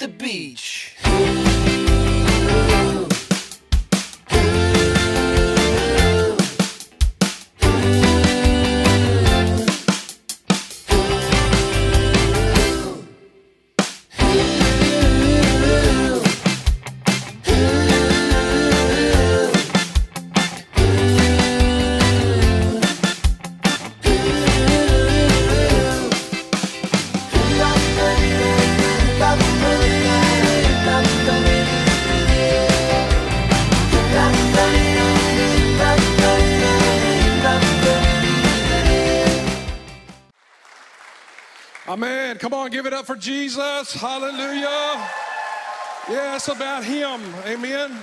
the beach. For Jesus. Hallelujah. Yeah, it's about Him. Amen.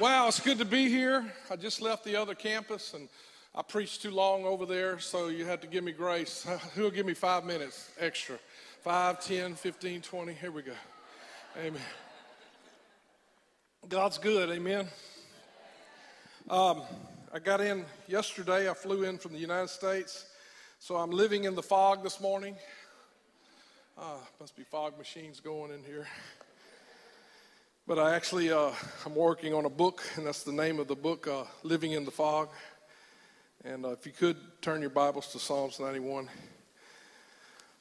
Wow, it's good to be here. I just left the other campus and I preached too long over there, so you had to give me grace. Who'll give me five minutes extra? Five, ten, fifteen, twenty. Here we go. Amen. God's good. Amen. Um, I got in yesterday. I flew in from the United States. So I'm living in the fog this morning. Uh, must be fog machines going in here. But I actually, uh, I'm working on a book, and that's the name of the book, uh, Living in the Fog. And uh, if you could turn your Bibles to Psalms 91.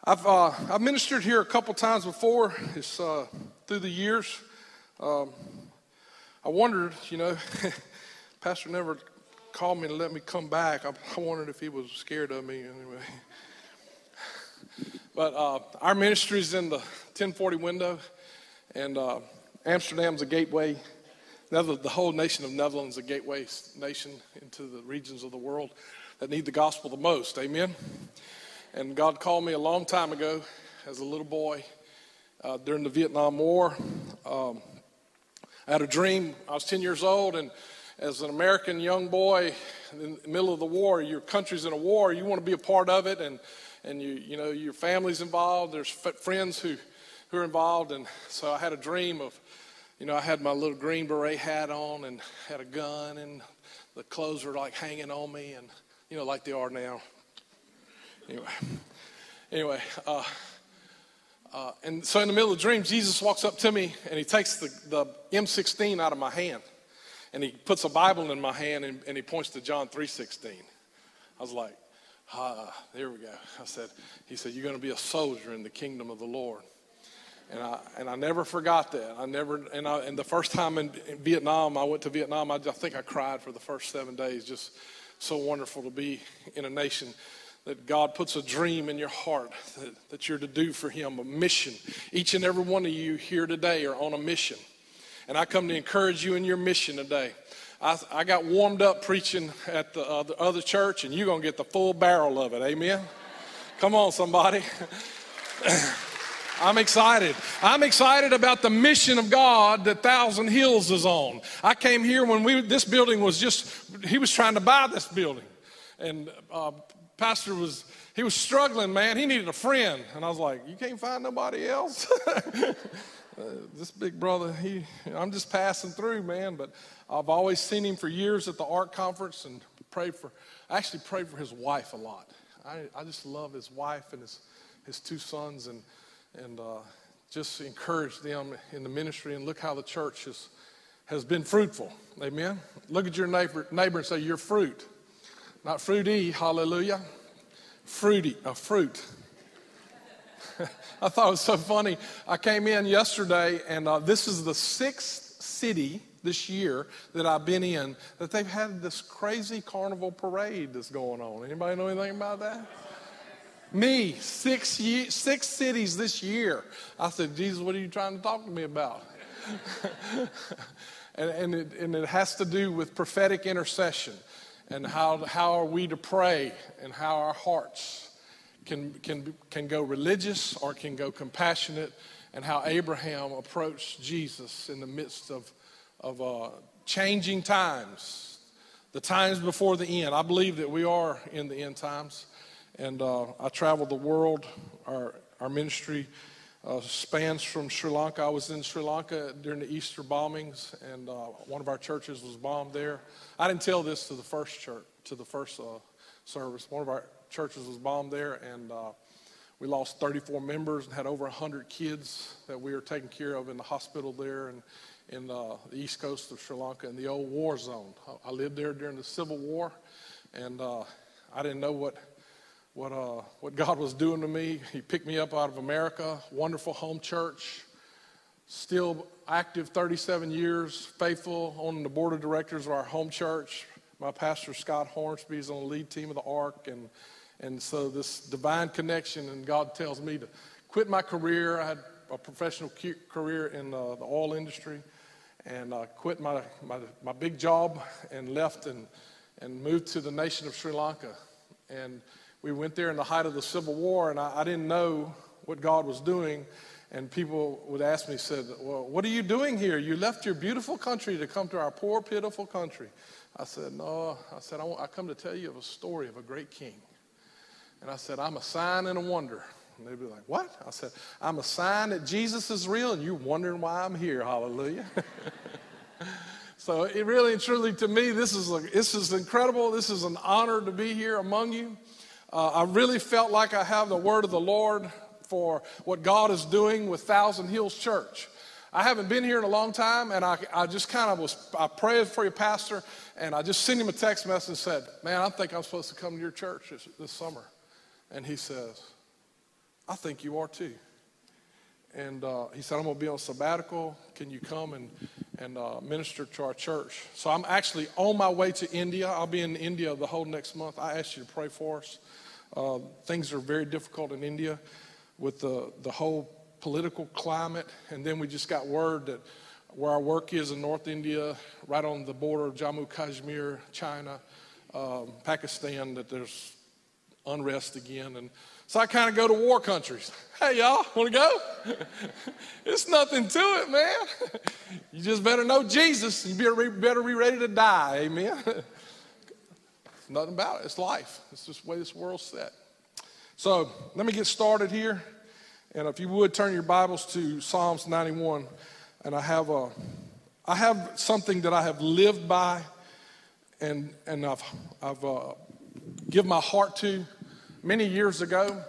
I've, uh, I've ministered here a couple times before. It's uh, through the years. Um, I wondered, you know, Pastor never called me to let me come back. I, I wondered if he was scared of me anyway. But uh, our ministry is in the 1040 window, and uh, Amsterdam's a gateway. The whole nation of Netherlands is a gateway nation into the regions of the world that need the gospel the most. Amen. And God called me a long time ago as a little boy uh, during the Vietnam War. Um, I had a dream. I was 10 years old, and as an American young boy in the middle of the war, your country's in a war, you want to be a part of it, and, and you, you know, your family's involved, there's f- friends who, who are involved, and so I had a dream of, you know, I had my little green beret hat on and had a gun, and the clothes were like hanging on me, and, you know, like they are now. Anyway, anyway, uh, uh, and so in the middle of the dream, Jesus walks up to me and he takes the, the M16 out of my hand and he puts a Bible in my hand and, and he points to John 3.16. I was like, ah, there we go. I said, he said, you're going to be a soldier in the kingdom of the Lord. And I, and I never forgot that. I never, and, I, and the first time in, in Vietnam, I went to Vietnam, I, I think I cried for the first seven days. Just so wonderful to be in a nation that God puts a dream in your heart that, that you're to do for Him, a mission. Each and every one of you here today are on a mission. And I come to encourage you in your mission today. I, I got warmed up preaching at the, uh, the other church, and you're going to get the full barrel of it. Amen? Come on, somebody. I'm excited. I'm excited about the mission of God that Thousand Hills is on. I came here when we this building was just he was trying to buy this building, and uh, Pastor was he was struggling, man. He needed a friend, and I was like, "You can't find nobody else." Uh, this big brother, he, I'm just passing through, man. But I've always seen him for years at the art conference and prayed for, I actually prayed for his wife a lot. I, I just love his wife and his, his two sons and, and uh, just encourage them in the ministry. And look how the church has, has been fruitful. Amen. Look at your neighbor, neighbor and say, You're fruit. Not fruity, hallelujah. Fruity, a fruit. I thought it was so funny. I came in yesterday, and uh, this is the sixth city this year that I've been in that they've had this crazy carnival parade that's going on. Anybody know anything about that? Me, six, ye- six cities this year. I said, Jesus, what are you trying to talk to me about? and, and, it, and it has to do with prophetic intercession and how, how are we to pray and how our hearts can, can, can go religious or can go compassionate, and how Abraham approached Jesus in the midst of, of uh, changing times, the times before the end. I believe that we are in the end times, and uh, I traveled the world. Our, our ministry uh, spans from Sri Lanka. I was in Sri Lanka during the Easter bombings, and uh, one of our churches was bombed there. I didn't tell this to the first church, to the first uh, service. One of our churches was bombed there, and uh, we lost 34 members and had over 100 kids that we were taking care of in the hospital there and in uh, the east coast of Sri Lanka in the old war zone. I lived there during the Civil War, and uh, I didn't know what what uh, what God was doing to me. He picked me up out of America, wonderful home church, still active 37 years, faithful on the board of directors of our home church. My pastor Scott Hornsby is on the lead team of the Ark, and and so this divine connection, and God tells me to quit my career. I had a professional career in uh, the oil industry and uh, quit my, my, my big job and left and, and moved to the nation of Sri Lanka. And we went there in the height of the Civil War, and I, I didn't know what God was doing. And people would ask me, said, Well, what are you doing here? You left your beautiful country to come to our poor, pitiful country. I said, No. I said, I, want, I come to tell you of a story of a great king. And I said, I'm a sign and a wonder. And they'd be like, What? I said, I'm a sign that Jesus is real, and you're wondering why I'm here. Hallelujah. so, it really and truly, to me, this is, a, this is incredible. This is an honor to be here among you. Uh, I really felt like I have the word of the Lord for what God is doing with Thousand Hills Church. I haven't been here in a long time, and I, I just kind of was, I prayed for your pastor, and I just sent him a text message and said, Man, I think I'm supposed to come to your church this, this summer. And he says, I think you are too. And uh, he said, I'm going to be on sabbatical. Can you come and, and uh, minister to our church? So I'm actually on my way to India. I'll be in India the whole next month. I asked you to pray for us. Uh, things are very difficult in India with the, the whole political climate. And then we just got word that where our work is in North India, right on the border of Jammu Kashmir, China, um, Pakistan, that there's unrest again. And so I kind of go to war countries. Hey, y'all, want to go? it's nothing to it, man. you just better know Jesus. You better, be ready to die. Amen. nothing about it. It's life. It's just the way this world's set. So let me get started here. And if you would turn your Bibles to Psalms 91. And I have, a, I have something that I have lived by and, and I've, I've uh, given my heart to many years ago,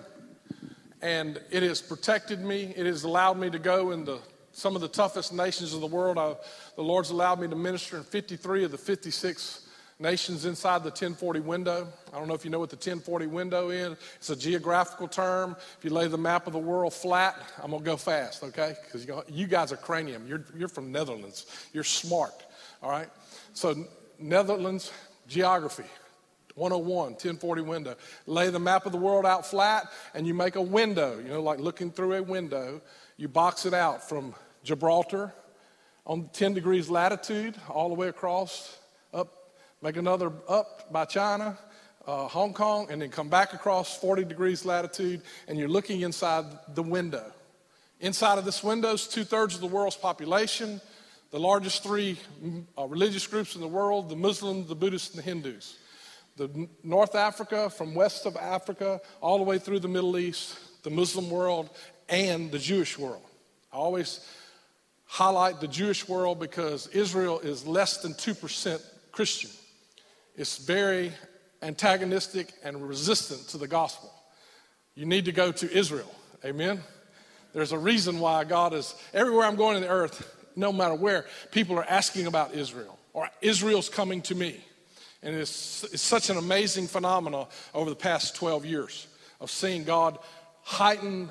and it has protected me. It has allowed me to go into some of the toughest nations of the world. I, the Lord's allowed me to minister in 53 of the 56 nations inside the 1040 window. I don't know if you know what the 1040 window is. It's a geographical term. If you lay the map of the world flat, I'm going to go fast, okay? Because you guys are cranium. You're, you're from Netherlands. You're smart, all right? So, Netherlands geography. 101, 1040 window. Lay the map of the world out flat and you make a window, you know, like looking through a window. You box it out from Gibraltar on 10 degrees latitude all the way across up, make another up by China, uh, Hong Kong, and then come back across 40 degrees latitude and you're looking inside the window. Inside of this window is two thirds of the world's population, the largest three uh, religious groups in the world the Muslims, the Buddhists, and the Hindus the North Africa, from west of Africa, all the way through the Middle East, the Muslim world, and the Jewish world. I always highlight the Jewish world because Israel is less than 2% Christian. It's very antagonistic and resistant to the gospel. You need to go to Israel. Amen. There's a reason why God is everywhere I'm going in the earth, no matter where, people are asking about Israel or Israel's coming to me. And it's, it's such an amazing phenomenon over the past 12 years of seeing God heighten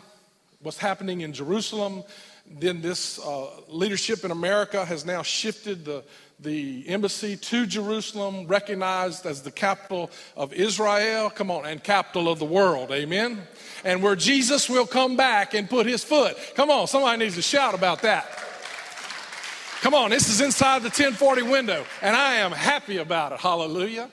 what's happening in Jerusalem. Then this uh, leadership in America has now shifted the, the embassy to Jerusalem, recognized as the capital of Israel, come on, and capital of the world, amen? And where Jesus will come back and put his foot. Come on, somebody needs to shout about that. Come on, this is inside the 1040 window, and I am happy about it. Hallelujah.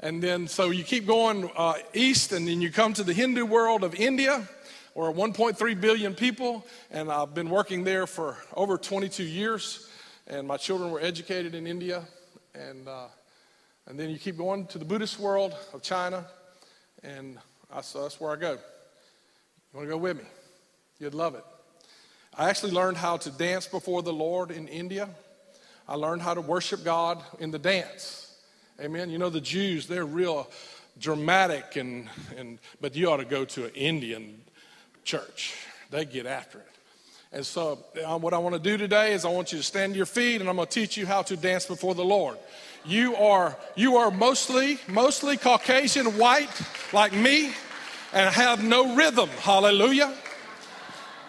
And then, so you keep going uh, east, and then you come to the Hindu world of India, where 1.3 billion people, and I've been working there for over 22 years, and my children were educated in India. And, uh, and then you keep going to the Buddhist world of China, and I, so that's where I go. You want to go with me? You'd love it. I actually learned how to dance before the Lord in India. I learned how to worship God in the dance. Amen. You know, the Jews, they're real dramatic, and, and, but you ought to go to an Indian church. They get after it. And so, uh, what I want to do today is I want you to stand to your feet and I'm going to teach you how to dance before the Lord. You are, you are mostly, mostly Caucasian white like me and have no rhythm. Hallelujah.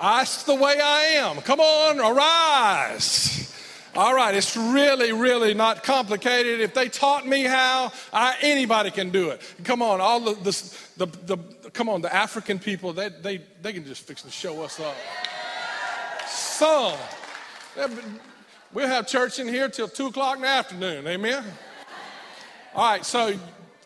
That's the way I am. Come on, arise. All right, it's really, really not complicated. If they taught me how, I, anybody can do it. Come on, all the, the, the, come on, the African people, they, they, they can just fix and show us up. Some. We'll have church in here till 2 o'clock in the afternoon. Amen? All right, so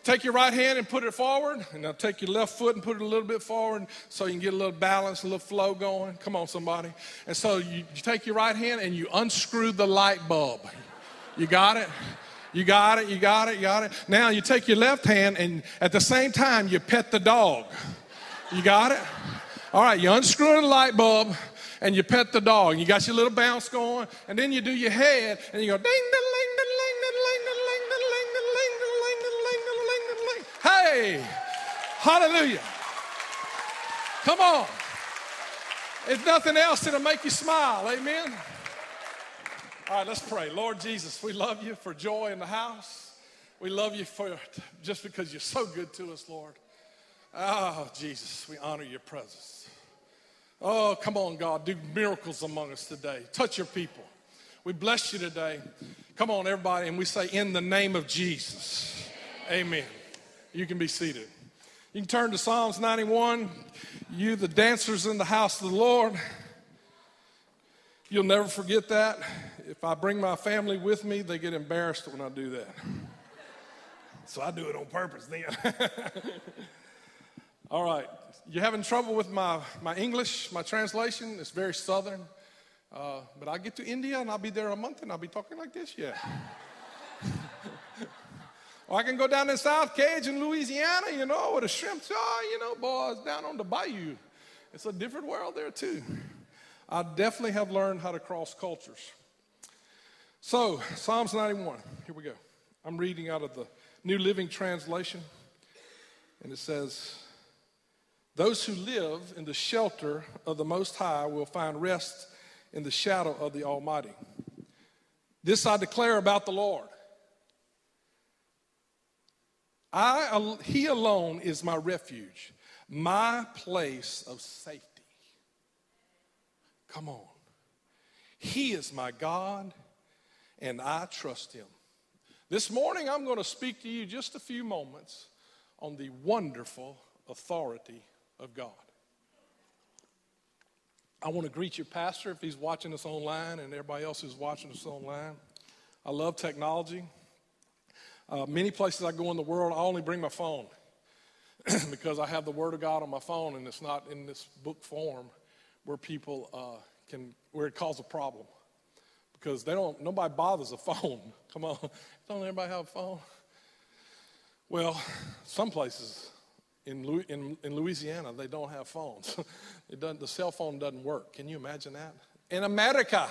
take your right hand and put it forward, and now take your left foot and put it a little bit forward so you can get a little balance, a little flow going. Come on, somebody. And so you, you take your right hand and you unscrew the light bulb. You got it? You got it, you got it, you got it. Now you take your left hand and at the same time you pet the dog. You got it? All right, you unscrew the light bulb and you pet the dog. You got your little bounce going, and then you do your head and you go ding, ding, Hey, hallelujah. Come on. If nothing else, it'll make you smile. Amen. All right, let's pray. Lord Jesus, we love you for joy in the house. We love you for just because you're so good to us, Lord. Oh, Jesus, we honor your presence. Oh, come on, God, do miracles among us today. Touch your people. We bless you today. Come on, everybody, and we say, in the name of Jesus. Amen. You can be seated. You can turn to Psalms 91. You, the dancers in the house of the Lord, you'll never forget that. If I bring my family with me, they get embarrassed when I do that. So I do it on purpose then. All right. You having trouble with my, my English, my translation? It's very southern. Uh, but I get to India and I'll be there a month and I'll be talking like this, yeah. or I can go down to South Cajun, Louisiana, you know, where the shrimps are, you know, boys, down on the bayou. It's a different world there too. I definitely have learned how to cross cultures. So, Psalms 91, here we go. I'm reading out of the New Living Translation, and it says, those who live in the shelter of the Most High will find rest in the shadow of the Almighty. This I declare about the Lord. I, he alone is my refuge, my place of safety. Come on. He is my God, and I trust him. This morning, I'm going to speak to you just a few moments on the wonderful authority of God. I want to greet your pastor if he's watching us online and everybody else who's watching us online. I love technology. Uh, many places I go in the world, I only bring my phone because I have the Word of God on my phone and it's not in this book form where people uh, can, where it causes a problem. Because they don't, nobody bothers a phone. Come on, don't everybody have a phone? Well, some places in, in, in Louisiana, they don't have phones. it doesn't, the cell phone doesn't work. Can you imagine that? In America.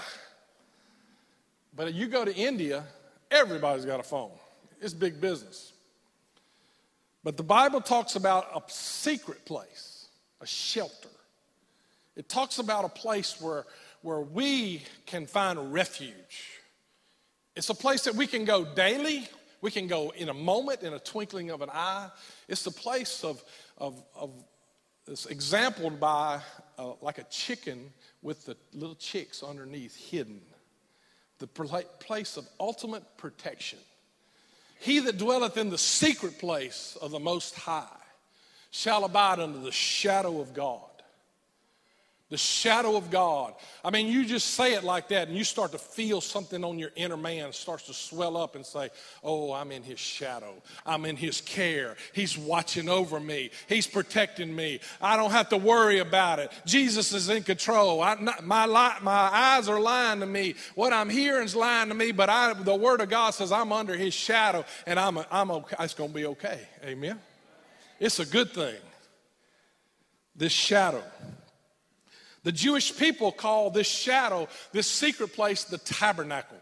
But you go to India, everybody's got a phone. It's big business. But the Bible talks about a secret place, a shelter. It talks about a place where, where we can find refuge. It's a place that we can go daily we can go in a moment, in a twinkling of an eye. It's the place of, of, of it's exampled by uh, like a chicken with the little chicks underneath hidden. The place of ultimate protection. He that dwelleth in the secret place of the Most High shall abide under the shadow of God the shadow of God. I mean, you just say it like that, and you start to feel something on your inner man starts to swell up and say, Oh, I'm in his shadow. I'm in his care. He's watching over me. He's protecting me. I don't have to worry about it. Jesus is in control. I, my, my eyes are lying to me. What I'm hearing is lying to me, but I, the Word of God says I'm under his shadow, and I'm, I'm okay. It's going to be okay. Amen. It's a good thing. This shadow. The Jewish people call this shadow, this secret place, the tabernacle.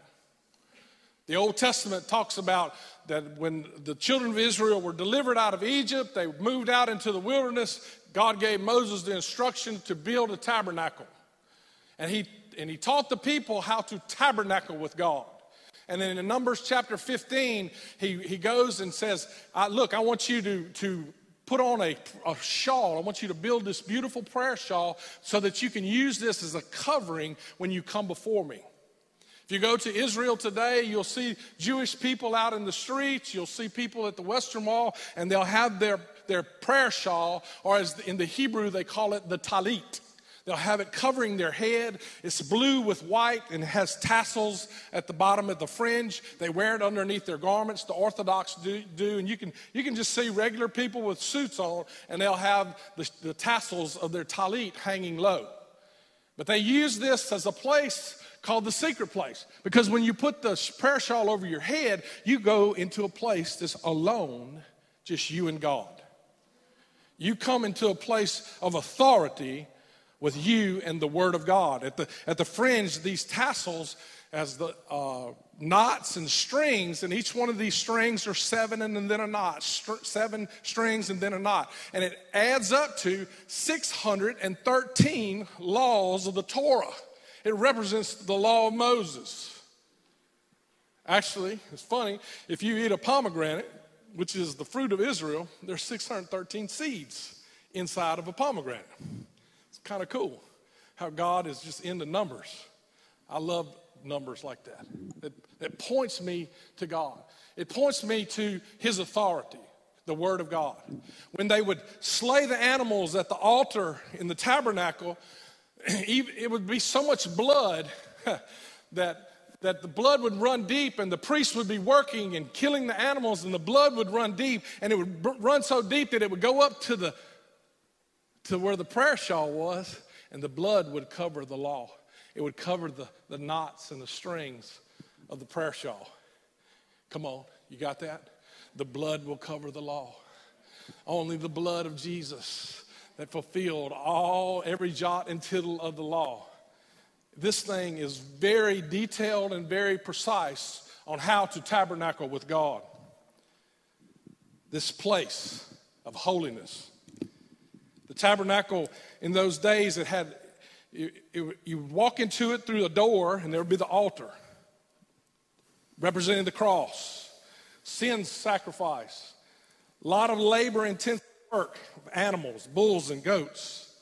The Old Testament talks about that when the children of Israel were delivered out of Egypt, they moved out into the wilderness. God gave Moses the instruction to build a tabernacle. And he, and he taught the people how to tabernacle with God. And then in Numbers chapter 15, he, he goes and says, Look, I want you to, to put on a, a shawl. I want you to build this beautiful prayer shawl so that you can use this as a covering when you come before me. If you go to Israel today, you'll see Jewish people out in the streets. You'll see people at the Western Wall, and they'll have their, their prayer shawl, or as in the Hebrew, they call it the talit. They'll have it covering their head. It's blue with white and has tassels at the bottom of the fringe. They wear it underneath their garments. The Orthodox do, do. and you can, you can just see regular people with suits on, and they'll have the, the tassels of their talit hanging low. But they use this as a place called the secret place because when you put the prayer shawl over your head, you go into a place that's alone, just you and God. You come into a place of authority with you and the Word of God. At the, at the fringe, these tassels as the uh, knots and strings, and each one of these strings are seven and then a knot, St- seven strings and then a knot. And it adds up to 613 laws of the Torah. It represents the law of Moses. Actually, it's funny, if you eat a pomegranate, which is the fruit of Israel, there's 613 seeds inside of a pomegranate kind of cool how God is just into numbers. I love numbers like that. It, it points me to God, it points me to His authority, the Word of God. When they would slay the animals at the altar in the tabernacle, it would be so much blood that that the blood would run deep and the priests would be working and killing the animals and the blood would run deep and it would run so deep that it would go up to the to where the prayer shawl was, and the blood would cover the law. It would cover the, the knots and the strings of the prayer shawl. Come on, you got that? The blood will cover the law. Only the blood of Jesus that fulfilled all, every jot and tittle of the law. This thing is very detailed and very precise on how to tabernacle with God. This place of holiness tabernacle in those days, it had, you, you walk into it through a door, and there would be the altar representing the cross, sin's sacrifice, a lot of labor intensive work of animals, bulls, and goats.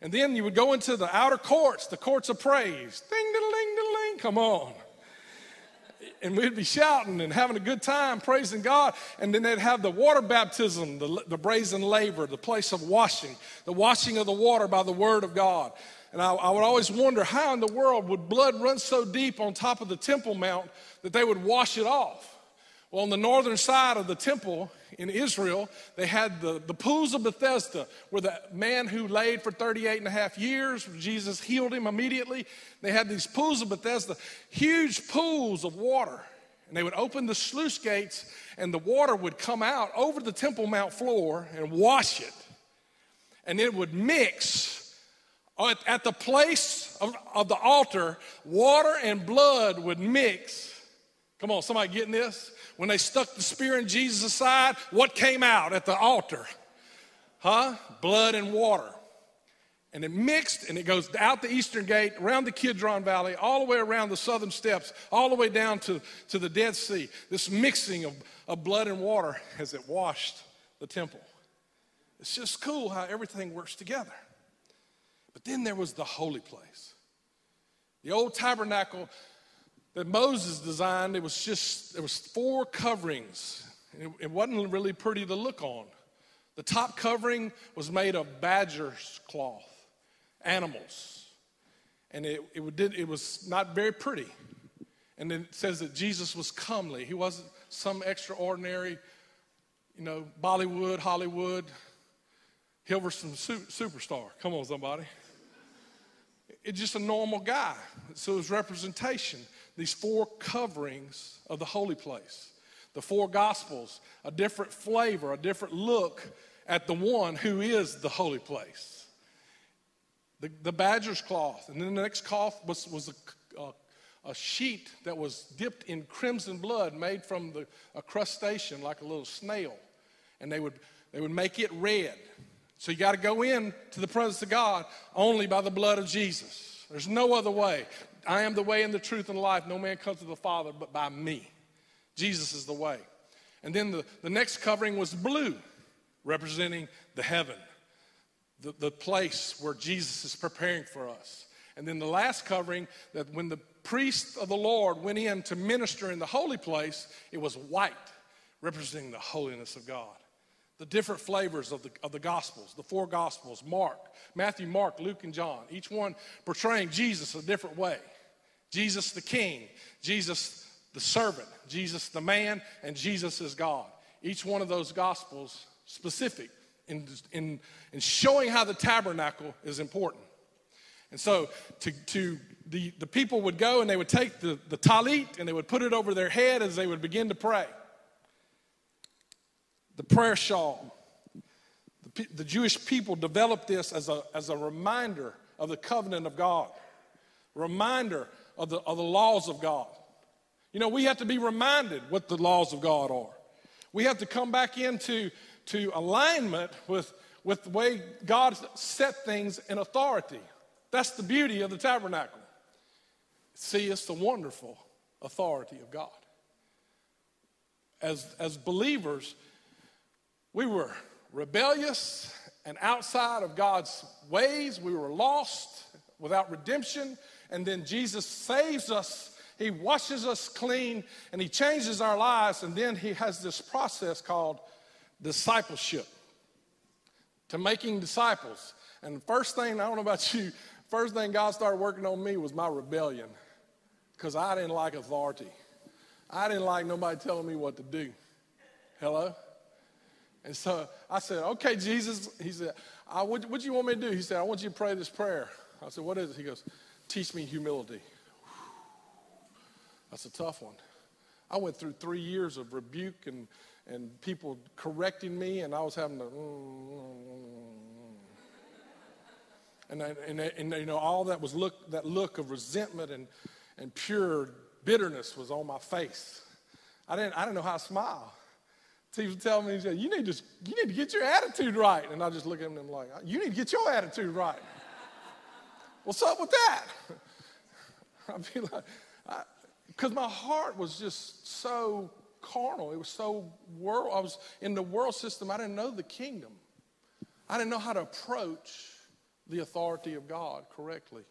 And then you would go into the outer courts, the courts of praise. Ding, ding, ding, ding, ding. Come on and we'd be shouting and having a good time praising God. And then they'd have the water baptism, the, the brazen laver, the place of washing, the washing of the water by the word of God. And I, I would always wonder how in the world would blood run so deep on top of the Temple Mount that they would wash it off. Well, on the northern side of the temple in Israel, they had the, the pools of Bethesda, where the man who laid for 38 and a half years, Jesus healed him immediately. They had these pools of Bethesda, huge pools of water. And they would open the sluice gates, and the water would come out over the Temple Mount floor and wash it. And it would mix at, at the place of, of the altar, water and blood would mix. Come on, somebody getting this? When they stuck the spear in Jesus' side, what came out at the altar? Huh? Blood and water. And it mixed and it goes out the eastern gate, around the Kidron Valley, all the way around the southern steps, all the way down to, to the Dead Sea. This mixing of, of blood and water as it washed the temple. It's just cool how everything works together. But then there was the holy place. The old tabernacle that Moses designed, it was just, there was four coverings. It, it wasn't really pretty to look on. The top covering was made of badger's cloth, animals. And it, it, did, it was not very pretty. And then it says that Jesus was comely. He wasn't some extraordinary, you know, Bollywood, Hollywood, Hilversum superstar. Come on, somebody. It's just a normal guy. So was representation these four coverings of the holy place. The four gospels, a different flavor, a different look at the one who is the holy place. The, the badger's cloth, and then the next cloth was, was a, a, a sheet that was dipped in crimson blood made from the, a crustacean like a little snail. And they would, they would make it red. So you got to go in to the presence of God only by the blood of Jesus. There's no other way. I am the way and the truth and the life. No man comes to the Father but by me. Jesus is the way. And then the, the next covering was blue, representing the heaven, the, the place where Jesus is preparing for us. And then the last covering, that when the priest of the Lord went in to minister in the holy place, it was white, representing the holiness of God. The different flavors of the, of the Gospels, the four Gospels Mark, Matthew, Mark, Luke, and John, each one portraying Jesus a different way. Jesus the King, Jesus the servant, Jesus the man, and Jesus is God. Each one of those Gospels specific in, in, in showing how the tabernacle is important. And so to, to the, the people would go and they would take the, the talit and they would put it over their head as they would begin to pray. The prayer shawl. The, the Jewish people developed this as a, as a reminder of the covenant of God, reminder of the, of the laws of God. You know, we have to be reminded what the laws of God are. We have to come back into to alignment with, with the way God set things in authority. That's the beauty of the tabernacle. See, it's the wonderful authority of God. As, as believers, we were rebellious and outside of God's ways. We were lost without redemption. And then Jesus saves us. He washes us clean and He changes our lives. And then He has this process called discipleship to making disciples. And the first thing, I don't know about you, First thing God started working on me was my rebellion because I didn't like authority. I didn't like nobody telling me what to do. Hello? And so I said, okay, Jesus. He said, what, what do you want me to do? He said, I want you to pray this prayer. I said, what is it? He goes, teach me humility. That's a tough one. I went through three years of rebuke and, and people correcting me, and I was having to. Mm, and, and, and, you know, all that was look, that look of resentment and, and pure bitterness was on my face. I didn't, I didn't know how to smile. He was telling me, you need, to, you need to get your attitude right. And I just look at him and I'm like, you need to get your attitude right. What's up with that? I'd be like, because my heart was just so carnal. It was so world. I was in the world system. I didn't know the kingdom. I didn't know how to approach the authority of God correctly.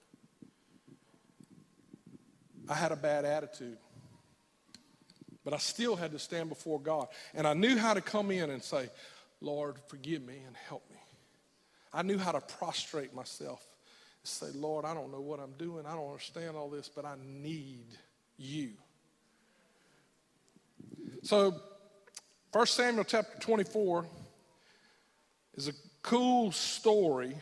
I had a bad attitude. But I still had to stand before God. And I knew how to come in and say, Lord, forgive me and help me. I knew how to prostrate myself say, Lord, I don't know what I'm doing. I don't understand all this, but I need you. So, 1 Samuel chapter 24 is a cool story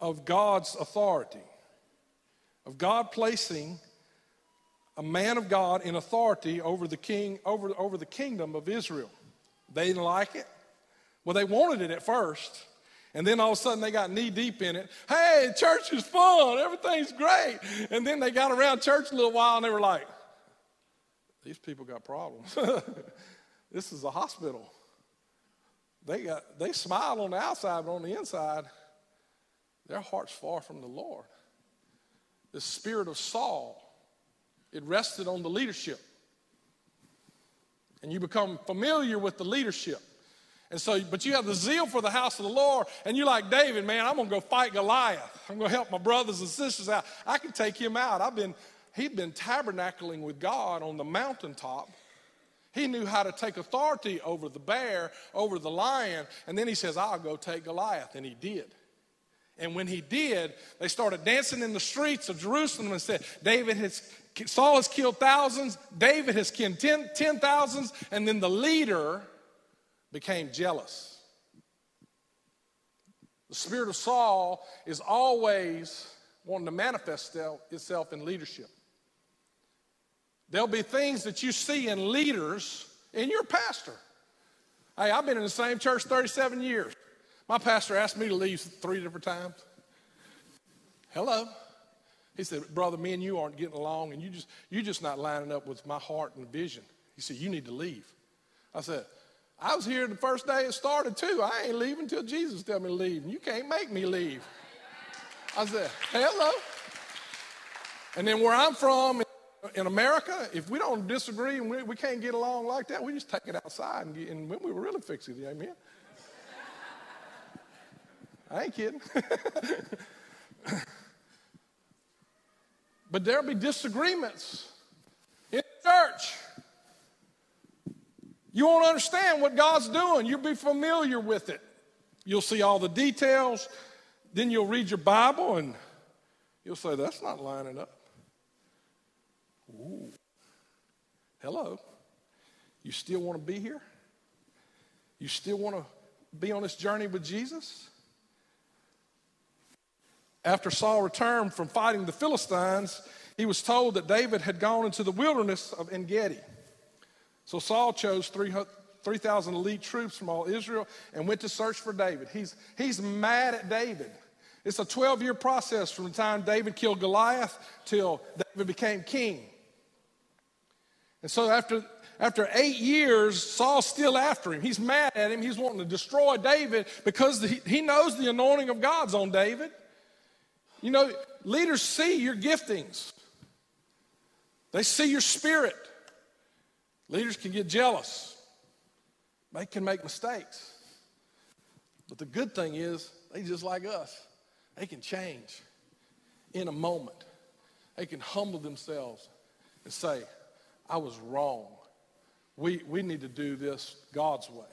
of God's authority, of God placing a man of God in authority over the king, over, over the kingdom of Israel. They didn't like it. Well, they wanted it at first. And then all of a sudden they got knee deep in it. Hey, church is fun. Everything's great. And then they got around church a little while and they were like, these people got problems. this is a hospital. They got they smile on the outside, but on the inside, their heart's far from the Lord. The spirit of Saul, it rested on the leadership. And you become familiar with the leadership. And so, but you have the zeal for the house of the Lord, and you're like, David, man, I'm gonna go fight Goliath. I'm gonna help my brothers and sisters out. I can take him out. I've been, he'd been tabernacling with God on the mountaintop. He knew how to take authority over the bear, over the lion, and then he says, I'll go take Goliath. And he did. And when he did, they started dancing in the streets of Jerusalem and said, David has, Saul has killed thousands, David has killed ten, ten thousands, and then the leader became jealous. The spirit of Saul is always wanting to manifest itself in leadership. There'll be things that you see in leaders in your pastor. Hey, I've been in the same church 37 years. My pastor asked me to leave three different times. Hello. He said, Brother, me and you aren't getting along, and you just, you're just not lining up with my heart and vision. He said, You need to leave. I said, I was here the first day it started too. I ain't leaving until Jesus tell me to leave. And you can't make me leave. I said, hello. And then where I'm from in America, if we don't disagree and we, we can't get along like that, we just take it outside and, get, and we were really fix it. Amen. I ain't kidding. but there'll be disagreements in church. You won't understand what God's doing. You'll be familiar with it. You'll see all the details. Then you'll read your Bible and you'll say, That's not lining up. Ooh. Hello. You still want to be here? You still want to be on this journey with Jesus? After Saul returned from fighting the Philistines, he was told that David had gone into the wilderness of En Gedi. So Saul chose 3,000 elite troops from all Israel and went to search for David. He's, he's mad at David. It's a 12 year process from the time David killed Goliath till David became king. And so after, after eight years, Saul's still after him. He's mad at him. He's wanting to destroy David because he, he knows the anointing of God's on David. You know, leaders see your giftings, they see your spirit. Leaders can get jealous, they can make mistakes. But the good thing is, they just like us. They can change in a moment. They can humble themselves and say, I was wrong. We, we need to do this God's way.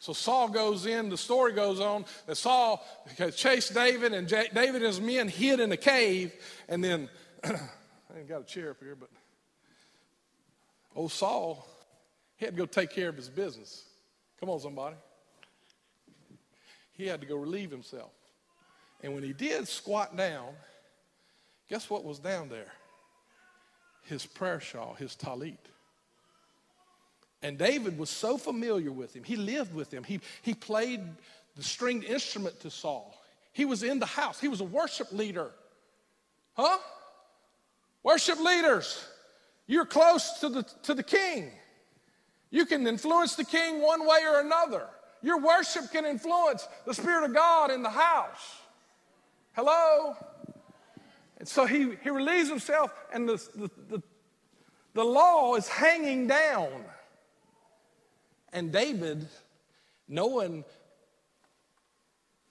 So Saul goes in, the story goes on that Saul chased David, and David and his men hid in a cave. And then, I ain't got a chair up here, but old Saul, he had to go take care of his business. Come on, somebody. He had to go relieve himself. And when he did squat down, guess what was down there? His prayer shawl, his talit. And David was so familiar with him. He lived with him. He, he played the stringed instrument to Saul. He was in the house. He was a worship leader. Huh? Worship leaders. You're close to the, to the king. You can influence the king one way or another. Your worship can influence the Spirit of God in the house. Hello? And so he, he relieves himself, and the, the, the, the law is hanging down. And David, knowing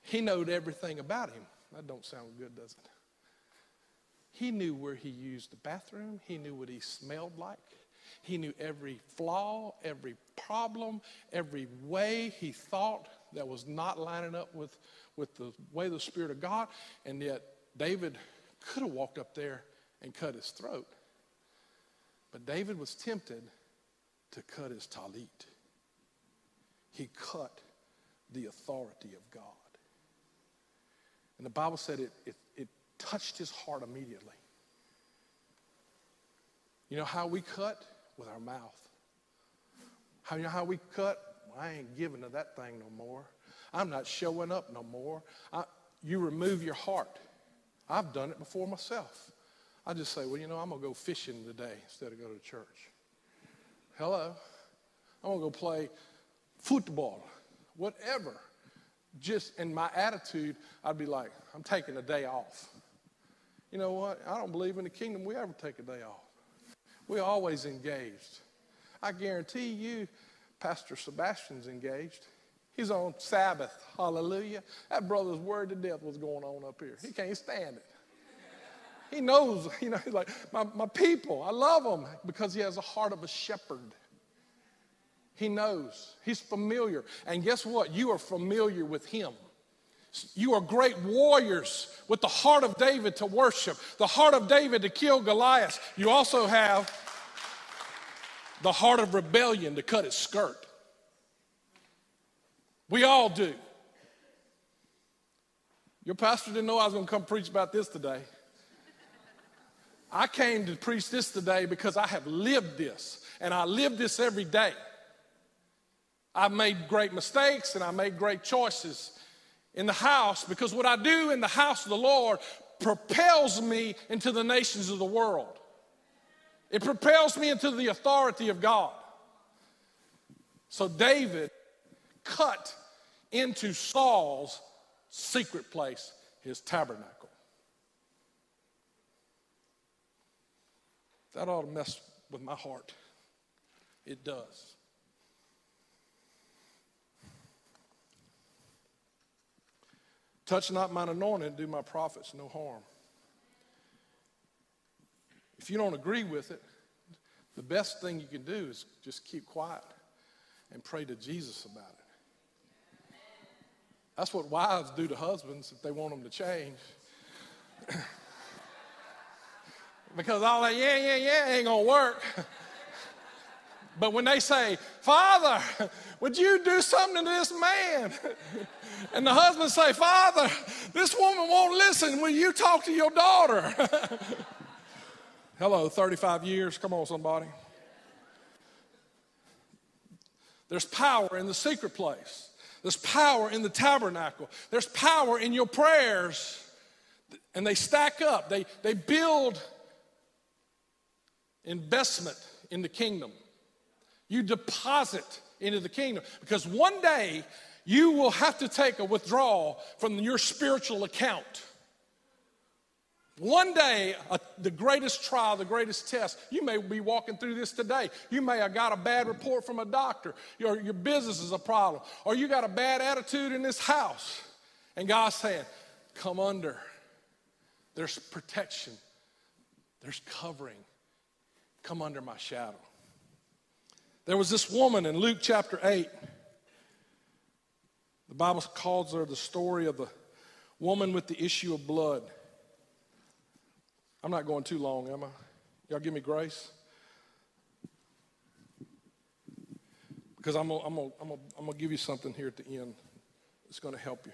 he knowed everything about him. That don't sound good, does it? He knew where he used the bathroom. He knew what he smelled like. He knew every flaw, every problem, every way he thought that was not lining up with with the way the Spirit of God, and yet David could have walked up there and cut his throat. But David was tempted to cut his talit. He cut the authority of God. And the Bible said it, it touched his heart immediately. You know how we cut? With our mouth. How you know how we cut? Well, I ain't giving to that thing no more. I'm not showing up no more. I, you remove your heart. I've done it before myself. I just say, well, you know, I'm going to go fishing today instead of go to church. Hello. I'm going to go play football, whatever. Just in my attitude, I'd be like, I'm taking a day off. You know what? I don't believe in the kingdom we ever take a day off. We're always engaged. I guarantee you, Pastor Sebastian's engaged. He's on Sabbath. Hallelujah. That brother's word to death was going on up here. He can't stand it. He knows, you know, he's like, my, my people, I love them because he has a heart of a shepherd. He knows. He's familiar. And guess what? You are familiar with him. You are great warriors with the heart of David to worship, the heart of David to kill Goliath. You also have the heart of rebellion to cut his skirt. We all do. Your pastor didn't know I was going to come preach about this today. I came to preach this today because I have lived this, and I live this every day. I've made great mistakes and I made great choices in the house because what I do in the house of the Lord propels me into the nations of the world. It propels me into the authority of God. So David cut into Saul's secret place, his tabernacle. That ought to mess with my heart. It does. Touch not mine anointing, do my prophets no harm. If you don't agree with it, the best thing you can do is just keep quiet and pray to Jesus about it. That's what wives do to husbands if they want them to change. because all that, yeah, yeah, yeah, ain't gonna work. but when they say, Father, would you do something to this man? and the husband say, Father, this woman won't listen. Will you talk to your daughter? Hello, 35 years. Come on, somebody. There's power in the secret place. There's power in the tabernacle. There's power in your prayers. And they stack up, they, they build investment in the kingdom. You deposit into the kingdom because one day you will have to take a withdrawal from your spiritual account. One day, uh, the greatest trial, the greatest test, you may be walking through this today. You may have got a bad report from a doctor. Your, your business is a problem. Or you got a bad attitude in this house. And God's saying, Come under. There's protection, there's covering. Come under my shadow. There was this woman in Luke chapter 8. The Bible calls her the story of the woman with the issue of blood. I'm not going too long, am I? Y'all give me grace? Because I'm going to I'm gonna, I'm I'm gonna give you something here at the end that's going to help you.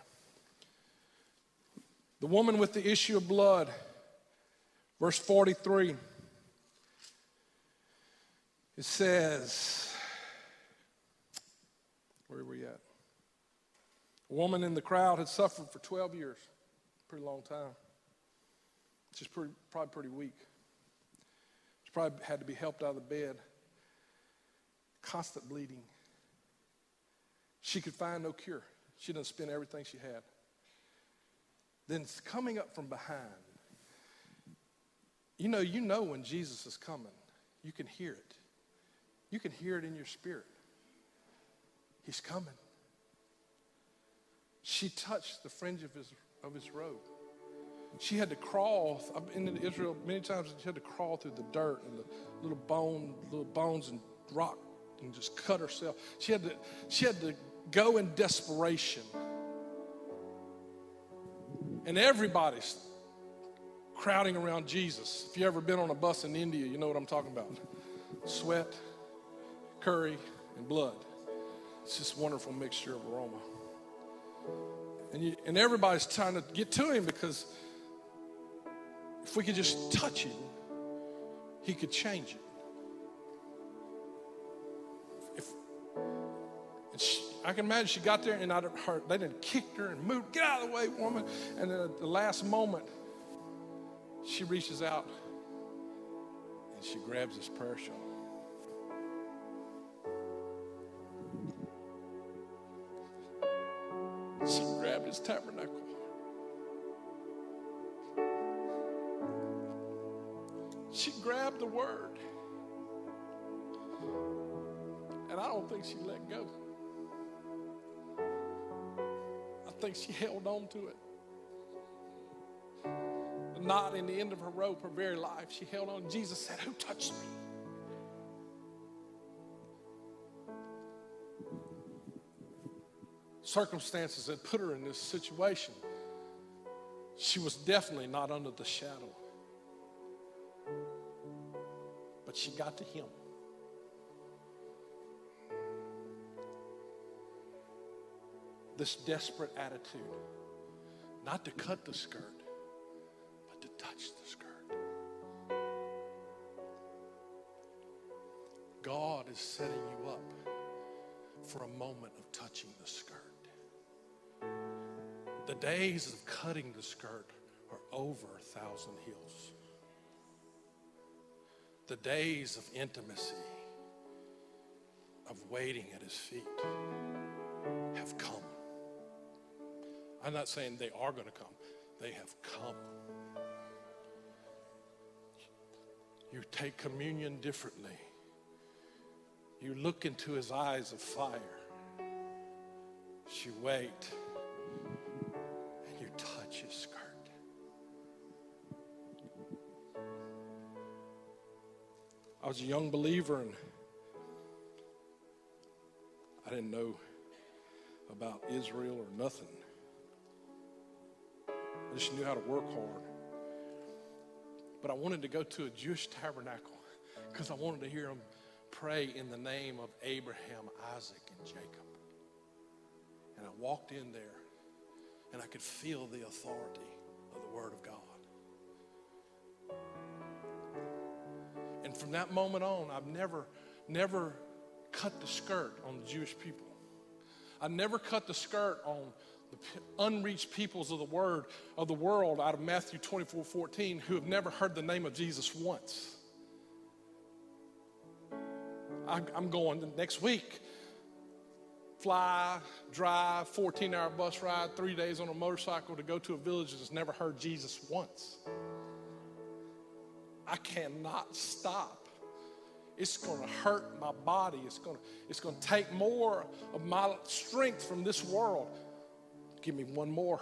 The woman with the issue of blood, verse 43, it says, where are we at? A woman in the crowd had suffered for 12 years, pretty long time. She's pretty, probably pretty weak. She probably had to be helped out of the bed. Constant bleeding. She could find no cure. She didn't spend everything she had. Then coming up from behind. You know, you know when Jesus is coming. You can hear it. You can hear it in your spirit. He's coming. She touched the fringe of his, of his robe. She had to crawl. I've been in Israel many times. She had to crawl through the dirt and the little bone, little bones and rock, and just cut herself. She had to. She had to go in desperation. And everybody's crowding around Jesus. If you ever been on a bus in India, you know what I'm talking about. Sweat, curry, and blood. It's just wonderful mixture of aroma. And, you, and everybody's trying to get to him because if we could just touch him, he could change it. If, she, I can imagine she got there and I heard, they didn't kick her and moved, get out of the way, woman. And then at the last moment, she reaches out and she grabs his prayer shawl. His tabernacle. She grabbed the word. And I don't think she let go. I think she held on to it. Not in the end of her rope, her very life, she held on. Jesus said, Who touched me? Circumstances that put her in this situation. She was definitely not under the shadow but she got to him. This desperate attitude, not to cut the skirt, but to touch the skirt. God is setting you up for a moment of touching the skirt. The days of cutting the skirt are over a thousand hills. The days of intimacy, of waiting at his feet, have come. I'm not saying they are going to come, they have come. You take communion differently. You look into his eyes of fire. You wait was a young believer and I didn't know about Israel or nothing. I just knew how to work hard. But I wanted to go to a Jewish tabernacle because I wanted to hear them pray in the name of Abraham, Isaac, and Jacob. And I walked in there and I could feel the authority of the Word of God. From that moment on, I've never, never cut the skirt on the Jewish people. I never cut the skirt on the unreached peoples of the word of the world out of Matthew 24, 14 who have never heard the name of Jesus once. I'm going next week. Fly, drive, 14 hour bus ride, three days on a motorcycle to go to a village that's never heard Jesus once. I cannot stop. It's going to hurt my body. It's going to, it's to take more of my strength from this world. Give me one more.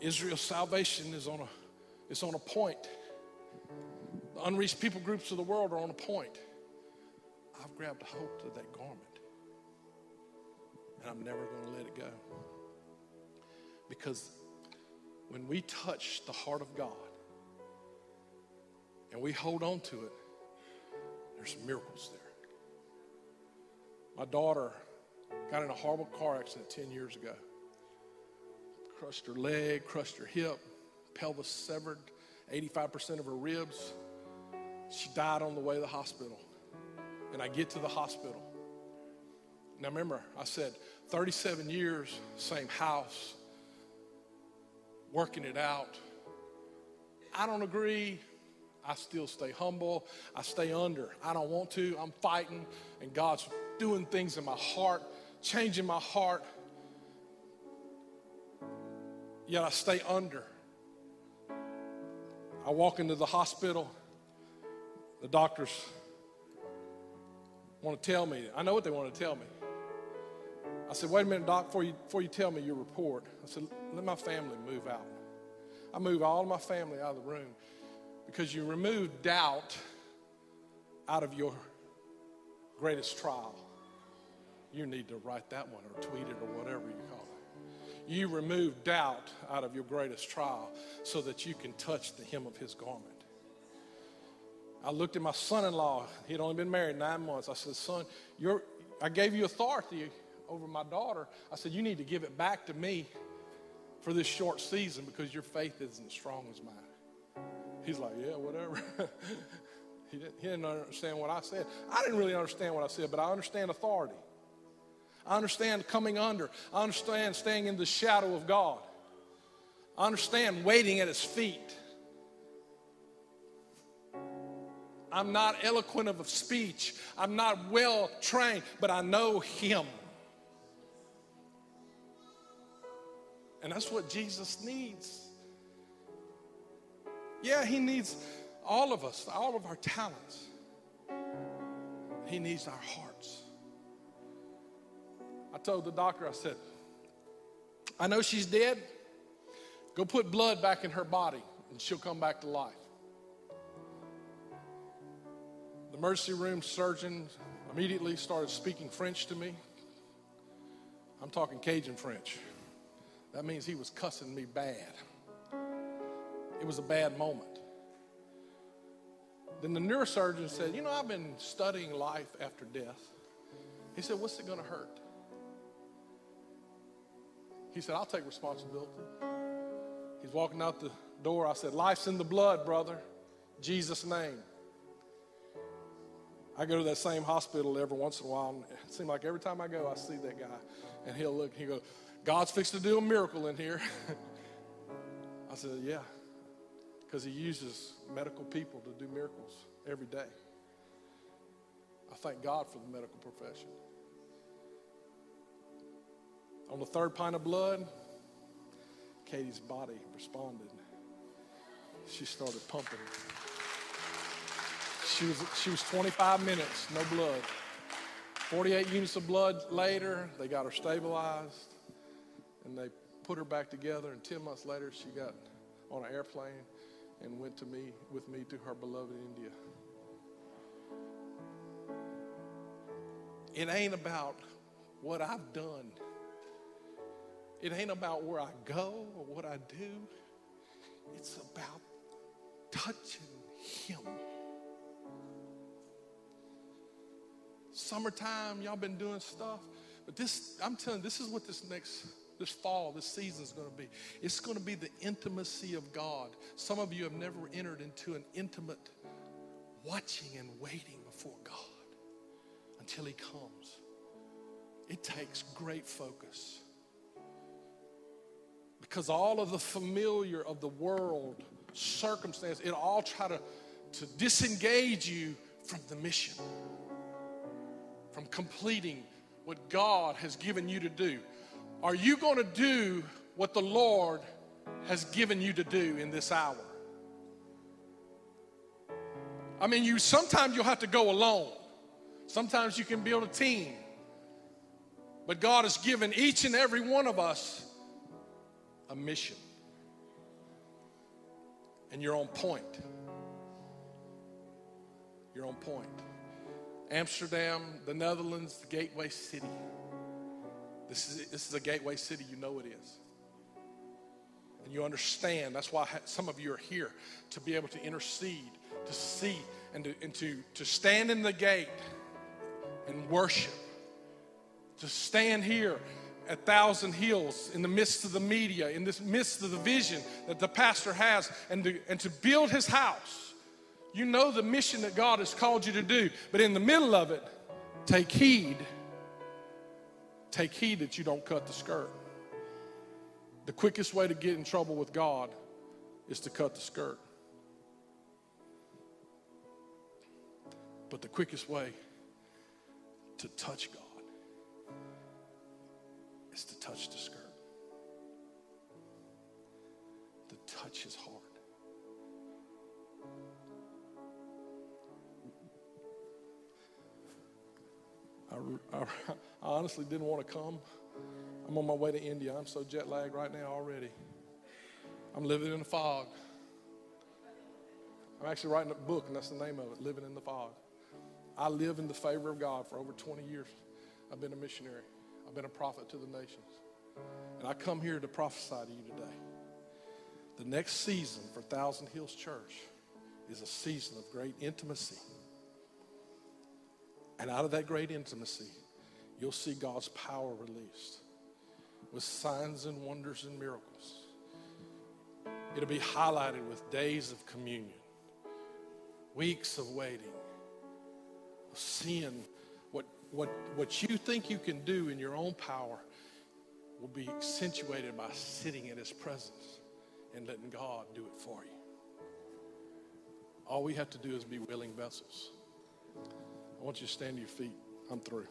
Israel's salvation is on a, it's on a point. The unreached people groups of the world are on a point. I've grabbed hold of that garment, and I'm never going to let it go. Because when we touch the heart of God and we hold on to it, there's miracles there. My daughter got in a horrible car accident 10 years ago. Crushed her leg, crushed her hip, pelvis severed, 85% of her ribs. She died on the way to the hospital. And I get to the hospital. Now remember, I said 37 years, same house, working it out. I don't agree. I still stay humble. I stay under. I don't want to. I'm fighting, and God's doing things in my heart, changing my heart. Yet I stay under. I walk into the hospital. The doctors want to tell me. I know what they want to tell me. I said, wait a minute, doc, before you, before you tell me your report, I said, let my family move out. I move all of my family out of the room because you remove doubt out of your greatest trial. You need to write that one or tweet it or whatever you call it. You remove doubt out of your greatest trial so that you can touch the hem of his garment. I looked at my son-in-law. He'd only been married nine months. I said, "Son, you're, I gave you authority over my daughter." I said, "You need to give it back to me for this short season because your faith isn't as strong as mine." He's like, "Yeah, whatever." he, didn't, he didn't understand what I said. I didn't really understand what I said, but I understand authority. I understand coming under. I understand staying in the shadow of God. I understand waiting at His feet. I'm not eloquent of speech. I'm not well trained, but I know Him. And that's what Jesus needs. Yeah, He needs all of us, all of our talents. He needs our hearts. I told the doctor, I said, I know she's dead. Go put blood back in her body and she'll come back to life. The emergency room surgeon immediately started speaking French to me. I'm talking Cajun French. That means he was cussing me bad. It was a bad moment. Then the neurosurgeon said, You know, I've been studying life after death. He said, What's it going to hurt? He said, I'll take responsibility. He's walking out the door. I said, Life's in the blood, brother. Jesus' name. I go to that same hospital every once in a while, and it seems like every time I go, I see that guy, and he'll look, he go, God's fixed to do a miracle in here. I said, Yeah, because he uses medical people to do miracles every day. I thank God for the medical profession. On the third pint of blood, Katie's body responded. She started pumping. She was, she was 25 minutes, no blood. 48 units of blood later, they got her stabilized and they put her back together. And 10 months later, she got on an airplane and went to me with me to her beloved India. It ain't about what I've done. It ain't about where I go or what I do. It's about touching Him. Summertime, y'all been doing stuff, but this, I'm telling you, this is what this next, this fall, this season is going to be. It's going to be the intimacy of God. Some of you have never entered into an intimate watching and waiting before God until He comes. It takes great focus because all of the familiar of the world, circumstance, it all try to, to disengage you from the mission, from completing what God has given you to do. Are you going to do what the Lord has given you to do in this hour? I mean, you sometimes you'll have to go alone. Sometimes you can build a team. But God has given each and every one of us a mission. And you're on point. You're on point. Amsterdam, the Netherlands, the gateway city. This is, this is a gateway city, you know it is. And you understand, that's why some of you are here to be able to intercede, to see, and to, and to, to stand in the gate and worship. To stand here at Thousand Hills in the midst of the media, in the midst of the vision that the pastor has, and to, and to build his house. You know the mission that God has called you to do, but in the middle of it, take heed. Take heed that you don't cut the skirt. The quickest way to get in trouble with God is to cut the skirt. But the quickest way to touch God is to touch the skirt, to touch his heart. I, I, honestly didn't want to come. I'm on my way to India. I'm so jet lagged right now already. I'm living in the fog. I'm actually writing a book, and that's the name of it Living in the Fog. I live in the favor of God for over 20 years. I've been a missionary. I've been a prophet to the nations. And I come here to prophesy to you today. The next season for Thousand Hills Church is a season of great intimacy. And out of that great intimacy, you'll see God's power released with signs and wonders and miracles. It'll be highlighted with days of communion, weeks of waiting, of seeing what, what what you think you can do in your own power will be accentuated by sitting in his presence and letting God do it for you. All we have to do is be willing vessels. I want you to stand to your feet. I'm through.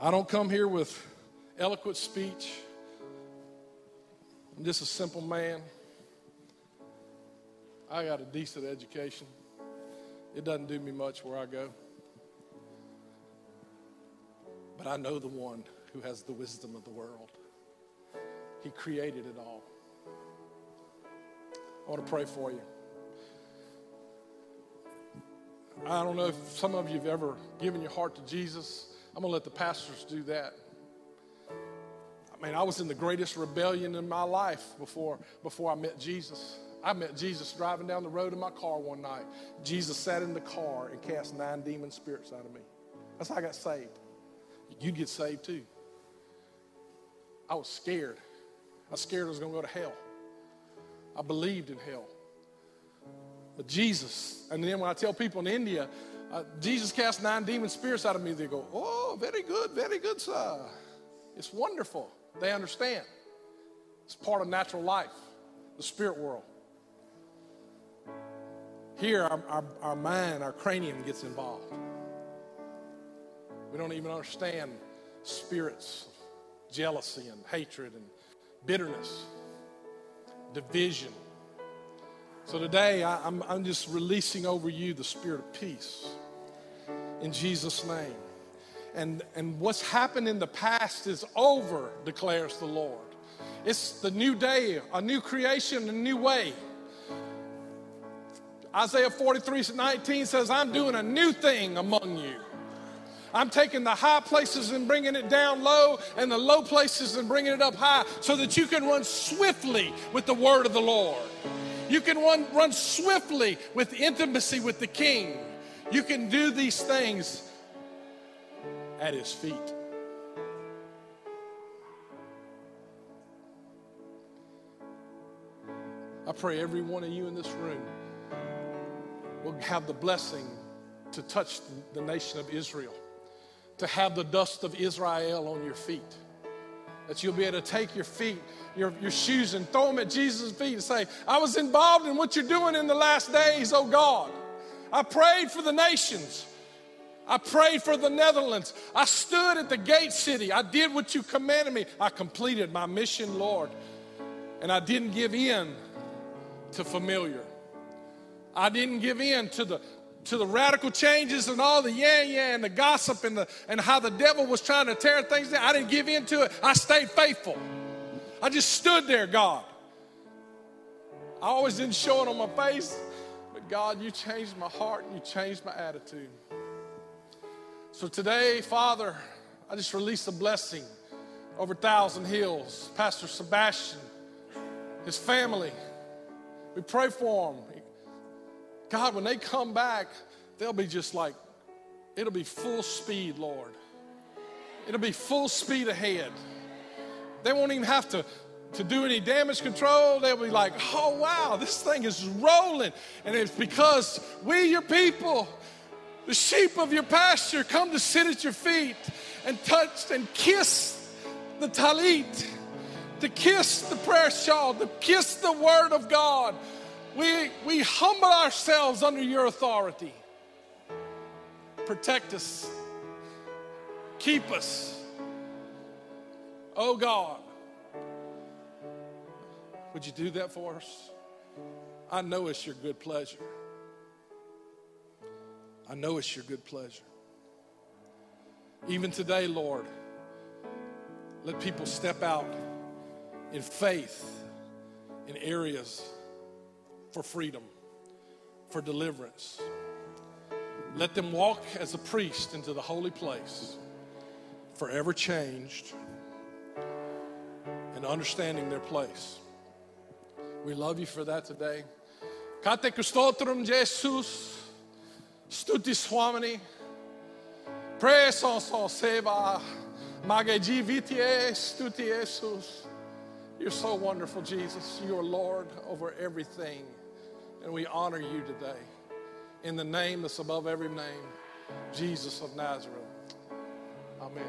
I don't come here with eloquent speech. I'm just a simple man. I got a decent education. It doesn't do me much where I go. But I know the one who has the wisdom of the world. He created it all. I want to pray for you. I don't know if some of you have ever given your heart to Jesus. I'm going to let the pastors do that. I mean, I was in the greatest rebellion in my life before, before I met Jesus. I met Jesus driving down the road in my car one night. Jesus sat in the car and cast nine demon spirits out of me. That's how I got saved. You'd get saved too. I was scared. I was scared I was going to go to hell. I believed in hell. But Jesus, and then when I tell people in India, Uh, Jesus cast nine demon spirits out of me. They go, oh, very good, very good, sir. It's wonderful. They understand. It's part of natural life, the spirit world. Here, our, our, our mind, our cranium gets involved. We don't even understand spirits, jealousy and hatred and bitterness, division. So today, I, I'm, I'm just releasing over you the spirit of peace in Jesus' name. And, and what's happened in the past is over, declares the Lord. It's the new day, a new creation, a new way. Isaiah 43 19 says, I'm doing a new thing among you. I'm taking the high places and bringing it down low, and the low places and bringing it up high, so that you can run swiftly with the word of the Lord. You can run, run swiftly with intimacy with the King. You can do these things at his feet. I pray every one of you in this room will have the blessing to touch the nation of Israel, to have the dust of Israel on your feet. That you'll be able to take your feet, your, your shoes, and throw them at Jesus' feet and say, I was involved in what you're doing in the last days, oh God. I prayed for the nations. I prayed for the Netherlands. I stood at the gate city. I did what you commanded me. I completed my mission, Lord. And I didn't give in to familiar. I didn't give in to the to the radical changes and all the yeah yeah and the gossip and the and how the devil was trying to tear things down. I didn't give in to it. I stayed faithful. I just stood there, God. I always didn't show it on my face. But God, you changed my heart and you changed my attitude. So today, Father, I just release a blessing over Thousand Hills, Pastor Sebastian, his family. We pray for them. God, when they come back, they'll be just like, it'll be full speed, Lord. It'll be full speed ahead. They won't even have to to do any damage control, they'll be like, oh, wow, this thing is rolling. And it's because we, your people, the sheep of your pasture, come to sit at your feet and touch and kiss the talit, to kiss the prayer shawl, to kiss the word of God. We, we humble ourselves under your authority. Protect us, keep us. Oh God. Would you do that for us? I know it's your good pleasure. I know it's your good pleasure. Even today, Lord, let people step out in faith in areas for freedom, for deliverance. Let them walk as a priest into the holy place, forever changed and understanding their place. We love you for that today. Kate kustotrum Jesus, stuti swamini, preso so seba, magaji vitie stuti Jesus. You're so wonderful, Jesus. You are Lord over everything. And we honor you today. In the name that's above every name, Jesus of Nazareth. Amen.